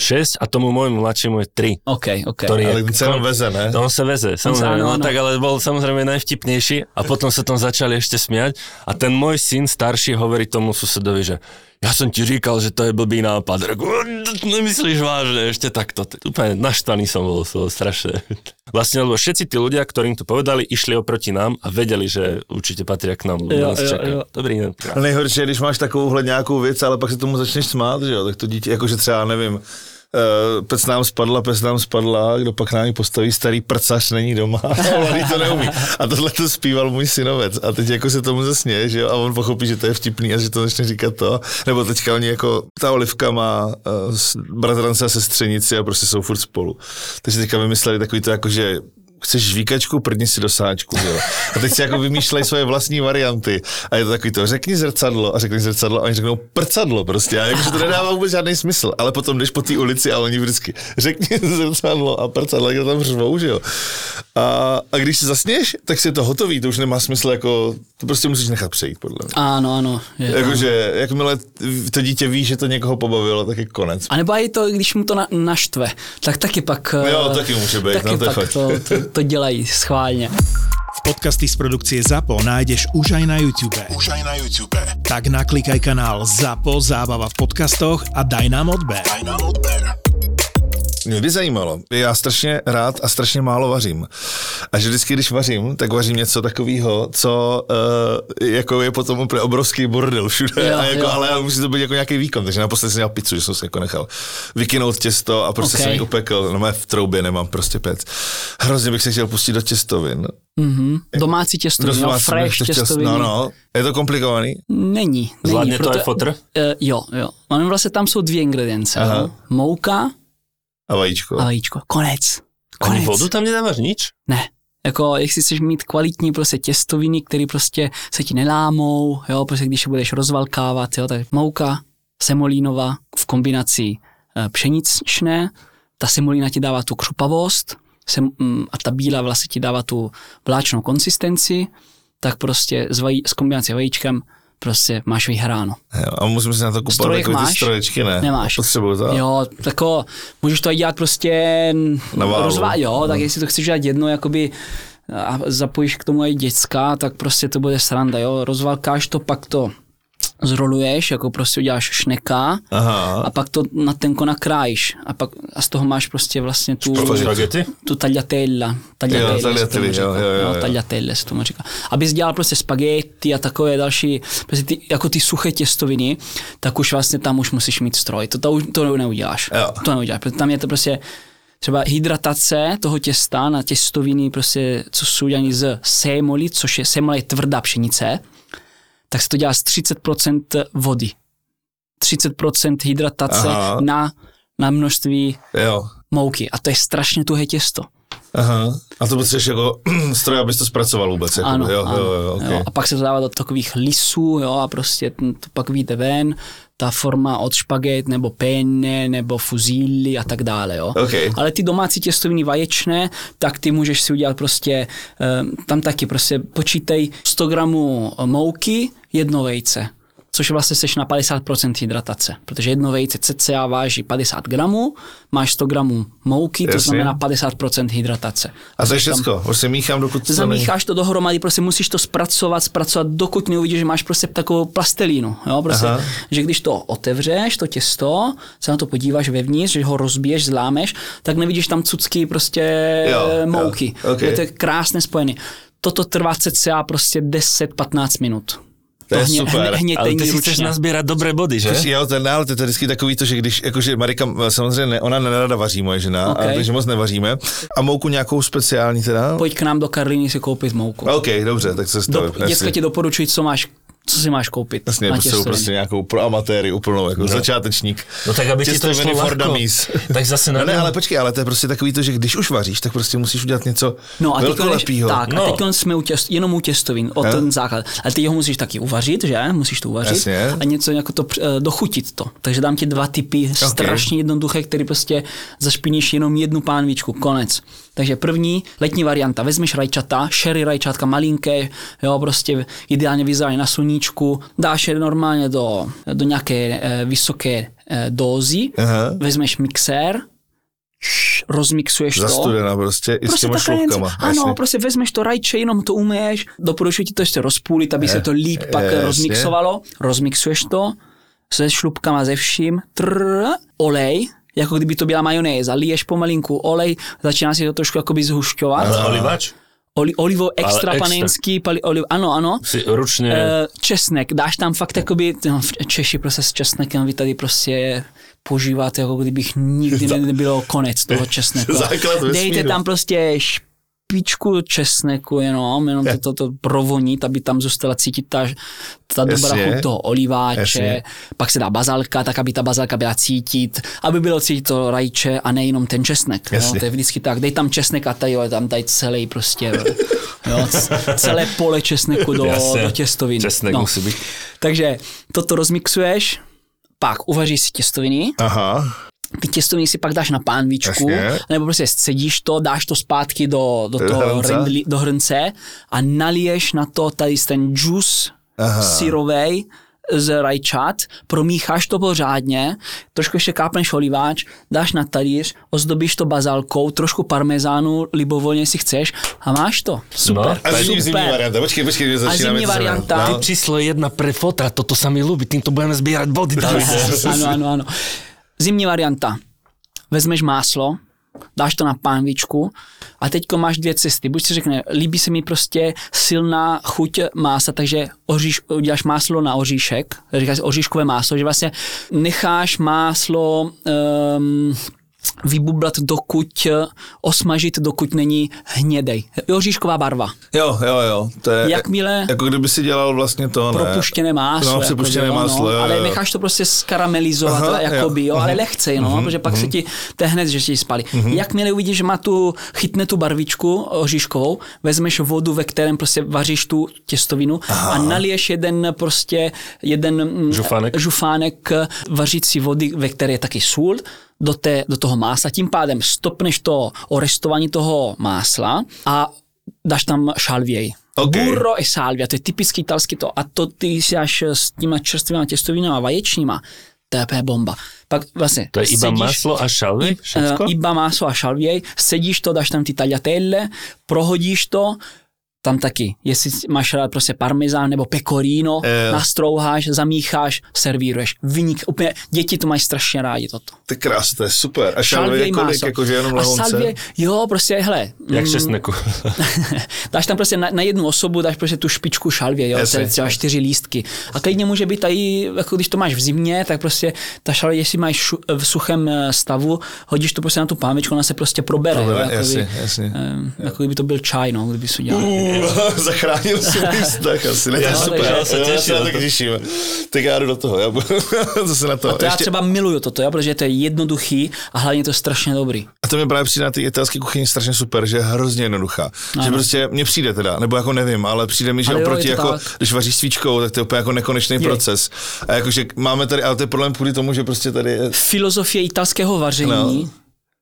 6 a tomu môjmu mladšiemu je 3. OK, OK. Ktorý je, Ale ten se jenom veze, ne? No, on sa veze, samozrejme, áno, no áno. tak ale bol samozrejme najvtipnejší a potom sa tam začali ešte smiať a ten môj syn starší hovorí tomu susedovi, že ja som ti říkal, že to je blbý nápad. Reku, nemyslíš vážne, ešte takto. Úplne naštvaný som bol, to strašné. Vlastne, lebo všetci tí ľudia, ktorým to povedali, išli oproti nám a vedeli, že určite patria k nám. Jo, nás jo, jo. Dobrý den. Nejhorší je, když máš takovouhle nějakou věc, ale pak se tomu začneš smát, že jo, tak to dítě, jakože třeba, nevím, Uh, pec nám spadla, pec nám spadla, kdo pak nám postaví, starý prcař není doma, on to neumí. A tohle to zpíval můj synovec a teď jako se tomu zasněje, že jo, a on pochopí, že to je vtipný a že to začne říkat to. Nebo teďka oni jako, ta Olivka má uh, bratrance a sestřenici a prostě jsou furt spolu. Takže teďka vymysleli takový to jako, že chceš žvíkačku, prdni si do sáčku, jo. A teď si jako vymýšlejí svoje vlastní varianty. A je to takový to, řekni zrcadlo a řekni zrcadlo a oni řeknou prcadlo prostě. A jakože to nedává vůbec žádný smysl. Ale potom jdeš po té ulici a oni vždycky řekni zrcadlo a prcadlo, jak tam řvou, že jo. A, a když se zasněš, tak si je to hotový, to už nemá smysl, jako, to prostě musíš nechat přejít, podle mě. Ano, ano. Jakože, jakmile to dítě ví, že to někoho pobavilo, tak je konec. A nebo i to, když mu to na, naštve, tak taky pak... Jo, eh, taky může být, taky no, to je pak fakt. to, to, to dělají schválně. Podcasty z produkcie ZAPO nájdeš už aj na YouTube. Už aj na YouTube. Tak naklikaj kanál ZAPO Zábava v podcastoch a daj nám odber. Daj nám odber. Mě by zajímalo, já strašně rád a strašně málo vařím. A že vždycky, když vařím, tak vařím něco takového, co uh, jako je potom úplně obrovský bordel všude. Jo, a jako, jo. ale musí to být jako nějaký výkon. Takže naposledy jsem měl pizzu, že jsem si jako nechal vykynout těsto a prostě Ok. jsem ji upekl. No v troubě nemám prostě pec. Hrozně bych se chtěl pustit do těstovin. Mhm. Domácí těstoviny, Dost no, fresh těstoviny. No, no. Je to komplikovaný? Není. Zvládne není, to aj fotr? Uh, jo, jo. Ono vlastně tam jsou dvě ingredience. Aha. Jo. Mouka A vajíčko. a vajíčko. Konec. Ani Konec. vodu tam nedávaš nič? Ne. Jako, jestli chceš mít kvalitní prostě těstoviny, které prostě se ti nelámou, jo, prostě když je budeš rozvalkávat, jo, tak mouka, semolínová v kombinaci eh, pšeničné, ta semolína ti dává tu křupavost sem, mm, a ta bílá vlastně ti dává tu vláčnou konsistenci, tak prostě s, vaj, s kombinací vajíčkem prostě máš vyhráno. Jo, a musím si na to kupovat takové ty stroječky, ne? Nemáš. Potřebuju to. Jo, tako, můžeš to i dělat prostě Na válu. rozvá, jo, tak No. jestli to chceš dělat jedno, jakoby a zapojíš k tomu i děcka, tak prostě to bude sranda, jo, rozvalkáš to, pak to zroluješ, jako prostě uděláš šneka Aha. a pak to na tenko nakrájíš a pak a z toho máš prostě vlastně tu, tu tagliatella. tagliatelle Jo, se tagliatelle, tomu říká. jo, jo, jo, No, jo. tagliatelle se tomu říká. Abys dělal prostě spaghetti a takové další, prostě ty, jako ty suché těstoviny, tak už vlastně tam už musíš mít stroj. To, to, to neuděláš. Jo. To neuděláš, protože tam je to prostě třeba hydratace toho těsta na těstoviny, prostě, co jsou udělané z sémoly, což je sémola je tvrdá pšenice, tak se to dělá z 30% vody. 30% hydratace Aha. na, na množství Jo. mouky. A to je strašně tuhé těsto. Aha. A to potřebuješ jako stroj, abys to zpracoval vůbec. Jako, Ano, jo, ano, jo, jo, okay. jo. A pak se to dává do takových lisů, jo, a prostě to pak vyjde ven, ta forma od špaget, nebo penne, nebo fuzíly a tak dále, jo. Okay. Ale ty domácí těstoviny vaječné, tak ty můžeš si udělat prostě, eh, tam taky prostě počítej 100 gramů mouky, jedno vejce což vlastně seš na 50% hydratace, protože jedno vejce cca váží 50 gramů, máš 100 gramů mouky, to Jasně. znamená 50% hydratace. A to je tam- všecko. Prostě míchám, dokud to zamícháš to dohromady, prostě musíš to zpracovat, zpracovat, dokud neuvidíš, že máš prostě takovou plastelínu, jo, prostě, Aha. že když to otevřeš, to těsto, se na to podíváš vevníř, že ho rozbiješ, zlámeš, tak nevidíš tam cucky prostě Jo, jo, mouky. ok. Je to je krásně spojené. Toto trvá cca prostě 10-15 minut. To je hně, super. Hně, Ale ty si chceš nazbierať dobré body, že? Což, jo, ten, ale to je vždycky takový to, že když, jakože Marika, samozřejmě ne, ona nerada vaří moje žena, Ok. a, takže moc nevaříme. A mouku nějakou speciální teda? Pojď k nám do Karlíny si koupit mouku. OK, dobře, tak se Do, stavím. děcka ti doporučuji, co máš, co si máš koupit. Jasně, těstoviny. prostě nějakou pro amatéry úplnou, jako no. začátečník. No tak aby ti to šlo. Tak zase na No ne, ale počkej, ale to je prostě takový to, že když už vaříš, tak prostě musíš udělat něco No a velkolepýho. tak, No. a teď jsme u těst, jenom u těstovin, o Jo. ten základ. Ale ty ho musíš taky uvařit, že? Musíš to uvařit Jasně. a něco jako to eh, dochutit to. Takže dám ti dva typy strašně jednoduché, které prostě zašpiníš jenom jednu pánvičku, konec. Takže první, letní varianta, vezmeš rajčata, sherry rajčátka malinké, jo, prostě ideálně vyzrané na sluníčku, dáš je normálně do, do nějaké eh, vysoké eh, dózy, Aha. vezmeš mixér, rozmixuješ to. Zastudená prostě, i s Prostě těma jen, šlupkama. ano, jasně. prostě vezmeš to rajče, jenom to umyješ, doporučuji ti to ještě rozpůlit, aby se to líp pak jasně. rozmixovalo, rozmixuješ to se šlupkama ze vším, trrr, olej, jako kdyby to byla majonéza, liješ pomalinku olej, začíná si to trošku jakoby zhušťovat. Ale olivač? Oli, olivo extra extra. panenský, pali, oliv, ano, ano. Si ručne... Eh, česnek, dáš tam fakt jakoby, no, Češi prostě s česnekem, vy tady prostě požíváte, jako kdybych nikdy ne, nebylo konec toho česneku. Dejte tam prostě špičku česneku jenom, jenom to, to, to provonit, aby tam zůstala cítit ta, ta dobrá chuť toho oliváče, Jasně. pak se dá bazalka, tak aby ta bazalka byla cítit, aby bylo cítit to rajče a nejenom ten česnek. Jo? Jasně. To je vždycky tak, dej tam česnek a tady, jo, tam tady celý prostě, jo, celé pole česneku do, Jasně. do těstoviny. Česnek musí být. Takže toto rozmixuješ, pak uvaříš si těstoviny, Aha, ty těstoviny si pak dáš na pánvičku, Jasně. nebo prostě scedíš to, dáš to zpátky do, do toho hrnce. do hrnce a naliješ na to tady ten džus syrovej z rajčat, promícháš to pořádně, trošku ještě kápneš oliváč, dáš na talíř, ozdobíš to bazalkou, trošku parmezánu, libovolně si chceš a máš to. Super. No. a zimní, zimní Super. varianta, počkej, počkej, že začínáme. zimní to se- varianta. No. Číslo jedna pre fotra, toto sa mi ľúbi, týmto budeme zbierať body. ano, ano, ano. Zimní varianta. Vezmeš máslo, dáš to na pánvičku a teďko máš dvě cesty. Buď si řekne, líbí se mi prostě silná chuť mása, takže oříš, uděláš máslo na oříšek, říká se oříškové máslo, že vlastně necháš máslo um, vybublat, dokud osmažit, dokud není hnědej. Oříšková barva. Jo, jo, jo. To je, Jakmile Jako kdyby si dělal vlastně to, ne? propuštěné máslo. No, přepuštěné jakože, máslo, no, jo, ale jo. necháš to prostě skaramelizovat, Aha, Aha, jakoby, jo, jo, ale mhm. lehce, no, protože pak se ti, to je hned, že ti spalí. Jakmile uvidíš, že má tu, chytne tu barvičku oříškovou, vezmeš vodu, ve kterém prostě vaříš tu těstovinu a naliješ jeden prostě, jeden mm, Žufánek. žufánek vařící vody, ve které je taky sůl, do, té, do toho másla, tím pádem stopneš to orestování toho másla a dáš tam šalvěj. Ok. Burro e salvia, to je typicky italský to. A to ty si až s těma čerstvými těstovinami a vaječníma, to je bomba. Pak vlastně To je iba sedíš- maslo a? Všetko? Eh, iba maso a šalvěj, sedíš to, dáš tam ty tagliatelle, prohodíš to, tam taky, jestli máš rád prostě parmezán nebo pecorino, Jo. nastrouháš, zamícháš, servíruješ. Vynik, úplně, děti to mají strašně rádi toto. To je krásné, to je super. A šalvě je kolik, jakože jenom a lahonce? salvě, jo, prostě, hele, Jak mm, česneku. dáš tam prostě na, na jednu osobu, dáš prostě tu špičku šalvě, jo, Jasně. třeba čtyři lístky. A klidně může být i, jako když to máš v zimě, tak prostě ta šalvě, jestli máš šu, v suchém eh, stavu, hodíš to prostě na tu pánvičku, ona se prostě probere. Probere, jo, jako jasně, by, jasně. eh, jako kdyby to byl čaj, no, kdyby si udělal. Zachránil si můj vztah asi. Ne, to je Já super. se- Já já se se, těším to to. těším. Tak já jdu do toho. Já budu zase na to. A to já třeba miluju toto, jo, protože to je jednoduchý a hlavně to je strašně dobrý. A to mi právě přijde na té italské kuchyni strašně super, že je hrozně jednoduchá. Že Ano. prostě mně přijde teda, nebo jako nevím, ale přijde mi, že Ale jo, oproti je to jako, tak. když vaříš svíčkou, tak to je úplně jako nekonečný Je. proces. A jakože máme tady, ale to je mě kvůli tomu, že prostě tady je, Filozofie italského vaření No.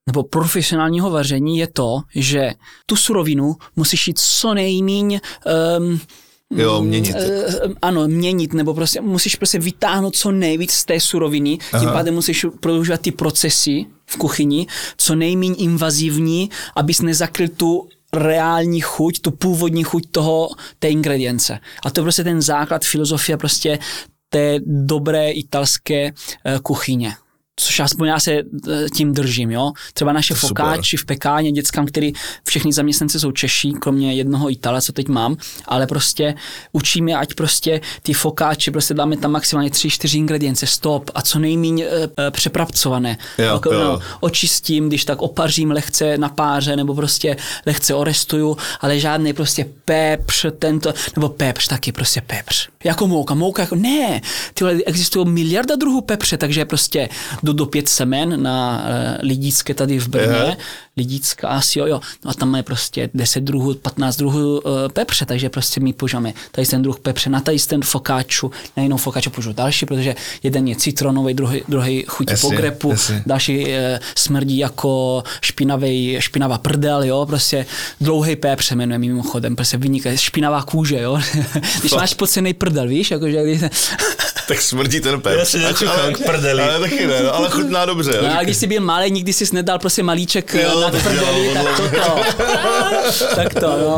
Nebo profesionálního vaření je to, že tu surovinu musíš jít co nejmíň um, jo, měnit. Eh, ano, měnit, nebo prostě musíš prostě vytáhnout co nejvíc z té suroviny, tím pádem musíš prodlužovat ty procesy v kuchyni, co nejméně invazivní, abys nezakryl tu reální chuť, tu původní chuť toho, té ingredience. A to je prostě ten základ filozofie prostě té dobré italské eh, kuchyně. Což aspoň já se eh, tím držím, jo. Třeba naše Super. fokáči v pekáně dětskám, který všichni zaměstnanci jsou Češi, kromě jednoho Itala, co teď mám, ale prostě učíme, ať prostě ty fokáče, prostě dáme tam maximálně tři, čtyři ingredience, stop a co nejméně e, přepracované. Jo, Jako, jo. No, očistím, když tak opařím lehce na páře, nebo prostě lehce orestuju, ale žádný prostě pepř, tento, nebo pepř taky, prostě pepř. Jako mouka, mouka jako, ne, tyhle existují miliarda druhů pepře, takže prostě jdu do pět semen na uh, Lidícké tady v Brně, Aha. Lidícká asi jo, jo, no a tam je prostě 10 druhů, 15 druhů uh, pepře, takže prostě my používáme tady ten druh pepře, na tady ten fokáču, na jinou fokáču použiju další, protože jeden je citronový, druhý, druhý chutí po grepu, další e, smrdí jako špinavý, špinavá prdel, jo, prostě dlouhý pepř se jmenuje mimochodem, prostě vynikají, špinavá kůže, jo, když máš pocenej prdel, víš, jakože když, Tak smrdí ten pep. Já si nečuchám k prdeli. Ale taky ne, no, ale chutná dobře. no, a když jsi byl malý, nikdy jsi nedal prostě malíček Jo, jo, na tak prdeli, jo, tak toto, tak to, no.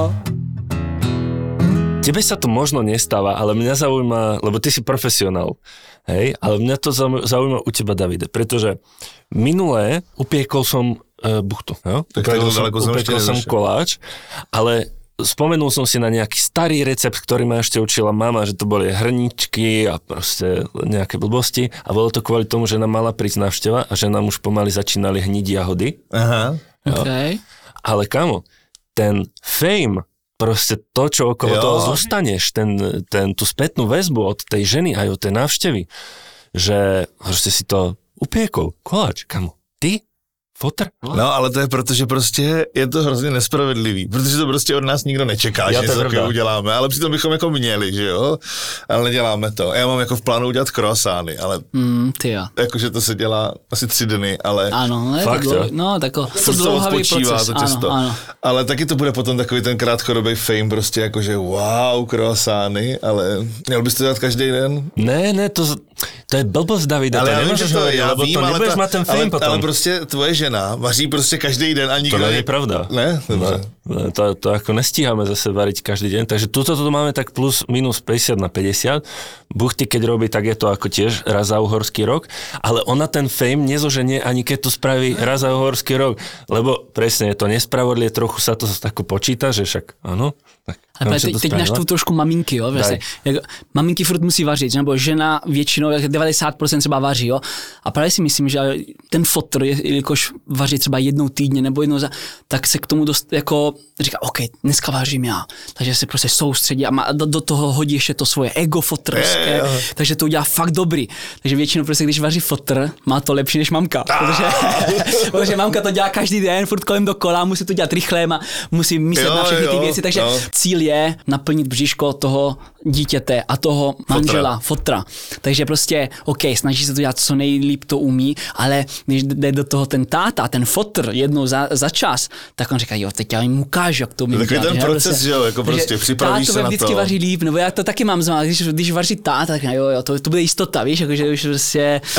Tebe sa to možno nestáva, ale mňa zaujíma, lebo ty si profesionál, hej, ale mňa to zau- zaujíma u teba, Davide, pretože minulé upiekol som uh, buchtu, jo? Tak upiekol som, upiekol som koláč, ale spomenul som si na nejaký starý recept, ktorý ma ešte učila mama, že to boli hrničky a proste nejaké blbosti a bolo to kvôli tomu, že nám mala prísť návšteva a že nám už pomaly začínali hniť jahody. Aha. Okay. Ale kamo, ten fame, proste to, čo okolo Jo. toho zostaneš, ten, ten, tú spätnú väzbu od tej ženy aj od tej návštevy, že proste si to upiekol, koláč, kamo, ty, fotr, No, ale to je proto, že prostě je to hrozně nespravedlivý, protože to prostě od nás nikdo nečeká, Jo, že to něco takového uděláme, ale přitom bychom jako měli, že jo, ale neděláme to. Já mám jako v plánu udělat croissány, ale Mm, ty jo. jakože to se dělá asi tři dny, ale Ano, je Fakt, to dlouho, jo? no, tako, to to dlouhavý odpočívá proces. to těsto. Ano, ano. Ale taky to bude potom takový ten krátkodobý fame, prostě jakože wow, croissány, ale měl bys to dělat každý den? Ne, ne, to, to je blbosť, Davide, to já vím, že to, já vím, to ale, ta- mať ten fame ale, potom. ale prostě tvoje žena vaří prostě každý den a nikdo... To není pravda. Ne? Dobře. Ne, to, to ako nestíhame zase variť každý deň, takže tuto to máme tak plus minus 50 na 50. Buchty, keď robí, tak je to ako tiež raz za uhorský rok, ale ona ten fame nezoženie ani keď to spraví raz za uhorský rok, lebo presne je to nespravodlivé, trochu sa to tako počíta, že však áno. Tak, Ale teď, teď naštvu trošku maminky, jo, vlastně. Jak, maminky furt musí vařit, nebo žena většinou, jak 90% třeba vaří, jo. A právě si myslím, že ten fotr, je- jelikož vaří třeba jednou týdně nebo jednou za, tak se k tomu dost, jako říká, OK, dneska vařím já. Takže se prostě soustředí a má, do, do toho hodí ještě to svoje ego fotrské, takže to udělá fakt dobrý. Takže většinou prostě, když vaří fotr, má to lepší než mamka. Protože, protože mamka to dělá každý den, furt kolem dokola, musí to dělat rychle, musí myslet Jo, na všechny ty jo, věci, takže no. cíl je naplnit bříško toho dítěte a toho manžela, fotra. Takže prostě, OK, snaží se to dělat co nejlíp to umí, ale když jde do toho ten táta, ten fotr jednou za, za čas, tak on říká, jo, teď já jim ukážu, jak to umím takový ten proces, že jo, jako prostě připravíš se na vždycky to. vaří líp, nebo já to taky mám znamená, když, když vaří táta, tak jo, jo, to, to bude jistota, víš, jakože už prostě...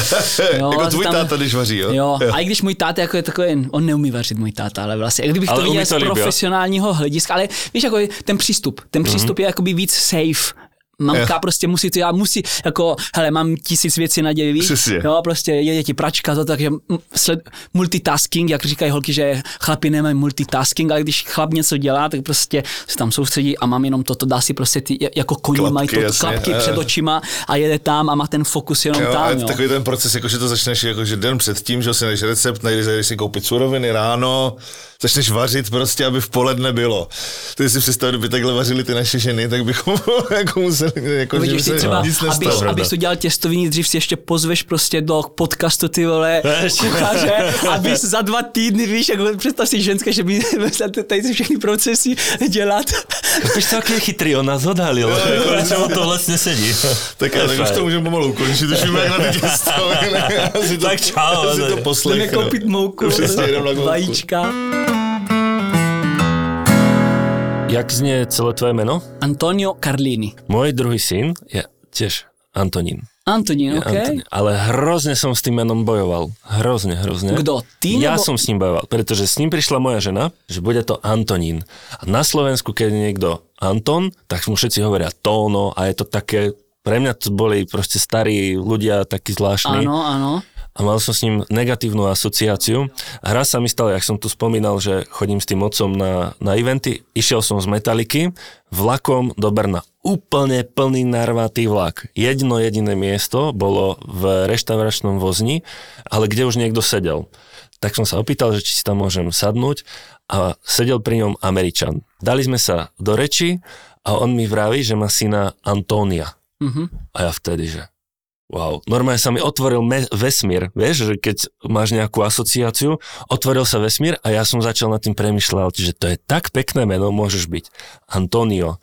Jako to tvůj táta, když vaří, jo? Jo, Jo. a i když můj táta jako je takový, on neumí vařit můj táta, ale vlastně, kdybych Ale to umí viděl z jo? profesionálního hlediska, ale víš, jako je ten přístup, ten přístup je jakoby víc safe, Mamka prostě musí to já musí, jako, hele, mám tisíc věcí na? Přesně. Jo, prostě je ti pračka, to takže sled, multitasking, jak říkají holky, že chlapi nemají multitasking, ale když chlap něco dělá, tak prostě se tam soustředí a mám jenom toto, dá si prostě ty, jako koní Klapky, mají to, jasně, klapky eh. před očima a jede tam a má ten fokus jenom Jo, tam, jo. takový ten proces, jako že to začneš jako, že den předtím, že si najdeš recept, najdeš, jdeš si koupit suroviny ráno, začneš vařit prostě, aby v poledne bylo. Ty si představ, kdyby takhle vařili ty naše ženy, tak bychom jako museli, jako, že by Vidíš, třeba, nic abys, nestalo. abys to dělal těstoviny, dřív si ještě pozveš prostě do podcastu ty vole kuchaře, abys za dva týdny, víš, jako představ si ženské, že by tady ty všechny procesy dělat. Víš, to aký je chytrý, on nás odhalil, čemu to vlastne sedí. Tak, já, tak už to můžeme pomalu ukončit, už víme, jak na ty těstoviny. Tak čau, si to ne. poslechnu. Jdeme koupit mouku. vajíčka. Jak znie celé tvoje meno? Antonio Carlini. Môj druhý syn je tiež Antonín. Antonín, OK? Antonín. Ale hrozne som s tým menom bojoval. Hrozne, hrozne. Kto, ty Ja nebo- som s ním bojoval, pretože s ním prišla moja žena, že bude to Antonín. A na Slovensku, keď je niekto Anton, tak mu všetci hovoria Tóno a je to také, pre mňa to boli proste starí ľudia, takí zvláštni. Áno, áno. A mal som s ním negatívnu asociáciu. A raz sa mi stalo, jak som tu spomínal, že chodím s tým otcom na, na eventy, išiel som z Metaliky vlakom do Brna. Úplne plný narvatý vlak. Jedno jediné miesto bolo v reštauračnom vozni, ale kde už niekto sedel. Tak som sa opýtal, že či si tam môžem sadnúť a sedel pri ňom Američan. Dali sme sa do reči a on mi vraví, že má syna Antónia. Mhm. A ja vtedy, že Wow, normálne sa mi otvoril me- vesmír, vieš, že keď máš nejakú asociáciu, otvoril sa vesmír a ja som začal nad tým premyšľať, že to je tak pekné meno, môžeš byť Antonio.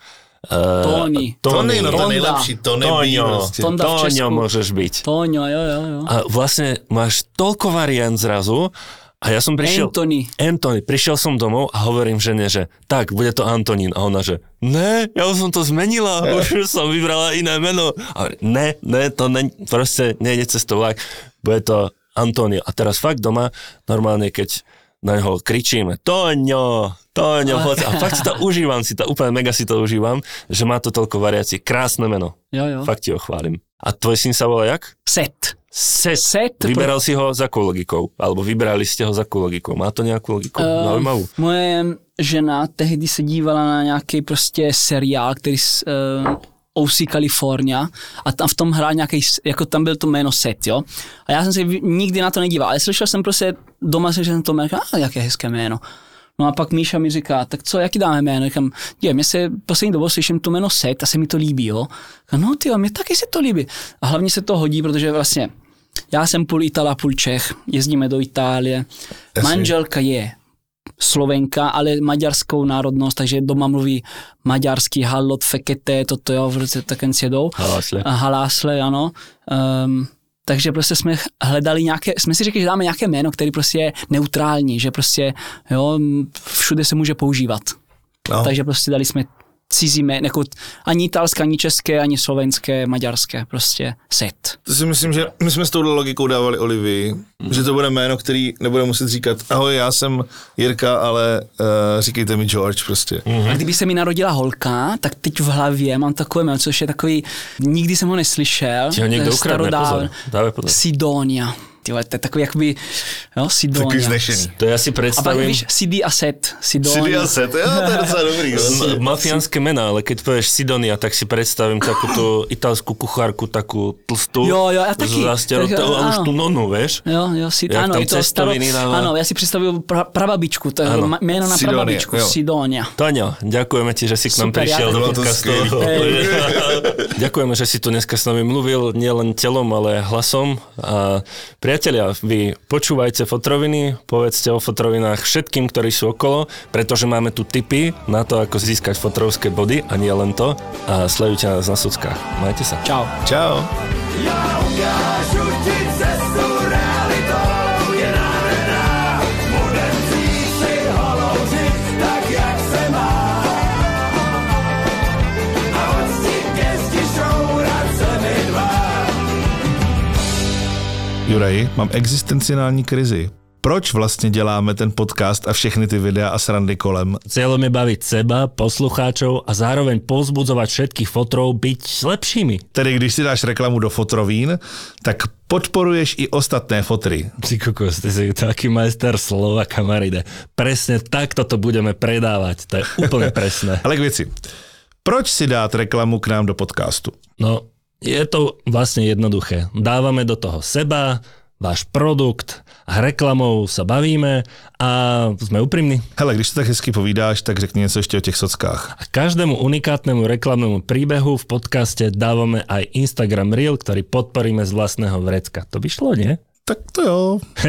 Uh, Tony. Tony, no to Tonda. nejlepší, Tony B Toňo, prostě. Tonda Česku. môžeš byť. Toňo, jo, jo, jo. A vlastne máš toľko variant zrazu a ja som prišiel... Anthony. Anthony, prišiel som domov a hovorím žene, že tak, bude to Antonín. A ona, že ne, ja už som to zmenila, už som vybrala iné meno. A hovorím, ne, ne, to ne, proste nejde cez to vlak, bude to Antonio. A teraz fakt doma, normálne keď na neho kričíme, Toňo, Toňo, poď. A fakt si to užívam, si to úplne mega si to užívam, že má to toľko variácií. Krásne meno. Jo, jo. Fakt ti ho chválim. A tvoj syn sa volá jak? Set. Set. Set, Vyberal si ho za akou logikou? Alebo vybrali ste ho za akou logikou? Má to nejakú logiku? Eh, Zaujímavú. Moje žena tehdy se dívala na nějaký prostě seriál, který s, uh, OC California a tam v tom hrál nějaký, jako tam byl to jméno Set, jo. A já jsem se nikdy na to nedíval, ale slyšel jsem prostě doma, že jsem to jméno, a jaké hezké jméno. No a pak Míša mi říká, tak co, jaký dáme jméno? Říkám, je, mě se poslední dobou slyším to jméno Set a se mi to líbí, jo. Říkám, no ty, mě taky se to líbí. A hlavně se to hodí, protože vlastně já jsem půl Itala, půl Čech, jezdíme do Itálie. Manželka je Slovenka, ale maďarskou národnost, takže doma mluví maďarsky, hallot, fekete, toto jo, v roce taken sjedou. Halásle. A halásle, ano. Um, takže prostě jsme hledali nějaké, jsme si řekli, že dáme nějaké jméno, který prostě je neutrální, že prostě, jo, všude se může používat. No. Takže prostě dali jsme cizí jméno, jako ani italské, ani české, ani slovenské, maďarské, prostě set. To si myslím, že my jsme s touhle logikou dávali Olivii, Mhm. že to bude jméno, který nebude muset říkat ahoj, já jsem Jirka, ale uh, říkejte mi George prostě. A kdyby se mi narodila holka, tak teď v hlavě mám takové jméno, což je takový, nikdy jsem ho neslyšel. Ti ho někdo ukradne, pozor. Sidonia. Ty vole, to je takový jakoby, jo, Takový Sidonia. znešený. To ja si A pak víš, CD a set, Sidonia. Sidia set, jo, to je docela dobrý. no. M- mafiánske mená, ale keď povieš Sidonia, tak si predstavím takú tú italskú kuchárku, takú tlstú. Jo, jo, ja taky. Tak, a už tú nonu, vieš? Jo, jo, si, ano, tam je to staro, ano, já si představuju pra, prababičku, to je jméno na Sidonia, prababičku, jo. Sidonia. Taňo, ďakujeme ti, že si k nám Super, prišiel ja do podcastu. skvělý. ďakujeme, že si tu dneska s nami mluvil, nielen telom, ale hlasom. A priatelia, vy počúvajte fotroviny, povedzte o fotrovinách všetkým, ktorí sú okolo, pretože máme tu tipy na to, ako získať fotrovské body a nie len to. A sledujte nás na sockách. Majte sa. Čau. Čau. Já ukážu Juraj, mám existenciální krizi. Proč vlastně děláme ten podcast a všechny ty videa a srandy kolem? Cieľom je baviť seba, poslucháčov a zároveň povzbudzovať všetkých fotrov byť lepšími. Tedy když si dáš reklamu do fotrovín, tak podporuješ i ostatné fotry. Ty kokos, ty si taký majster slova, kamaride. Presne takto to budeme predávať. To je úplne presné. Ale k věci. Proč si dát reklamu k nám do podcastu? No, je to vlastne jednoduché. Dávame do toho seba, váš produkt a reklamou sa bavíme a sme úprimní. Hele, když to tak hezky povídáš, tak řekni něco ještě o těch sockách. A každému unikátnemu reklamnému príbehu v podcaste dávame aj Instagram Reel, ktorý podporíme z vlastného vrecka. To by šlo, nie? Tak to jo.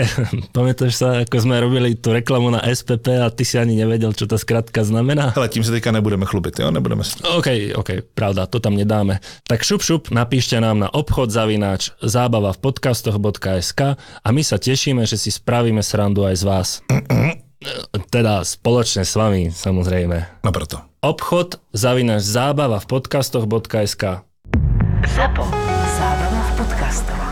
Pamätáš sa, ako sme robili tú reklamu na SPP a ty si ani nevedel, čo tá skratka znamená? Hele, tím se teďka nebudeme chlubit, jo? Nebudeme se. OK, OK, pravda, to tam nedáme. Tak šup, šup, napíšte nám na obchod zavináč zábava v podcastoch.sk a my sa tešíme, že si spravíme srandu aj z vás. Teda spoločne s vami, samozrejme. No proto. Obchod zavináč zábava v podcastoch.sk Zapo. Zábrná v podcastovách.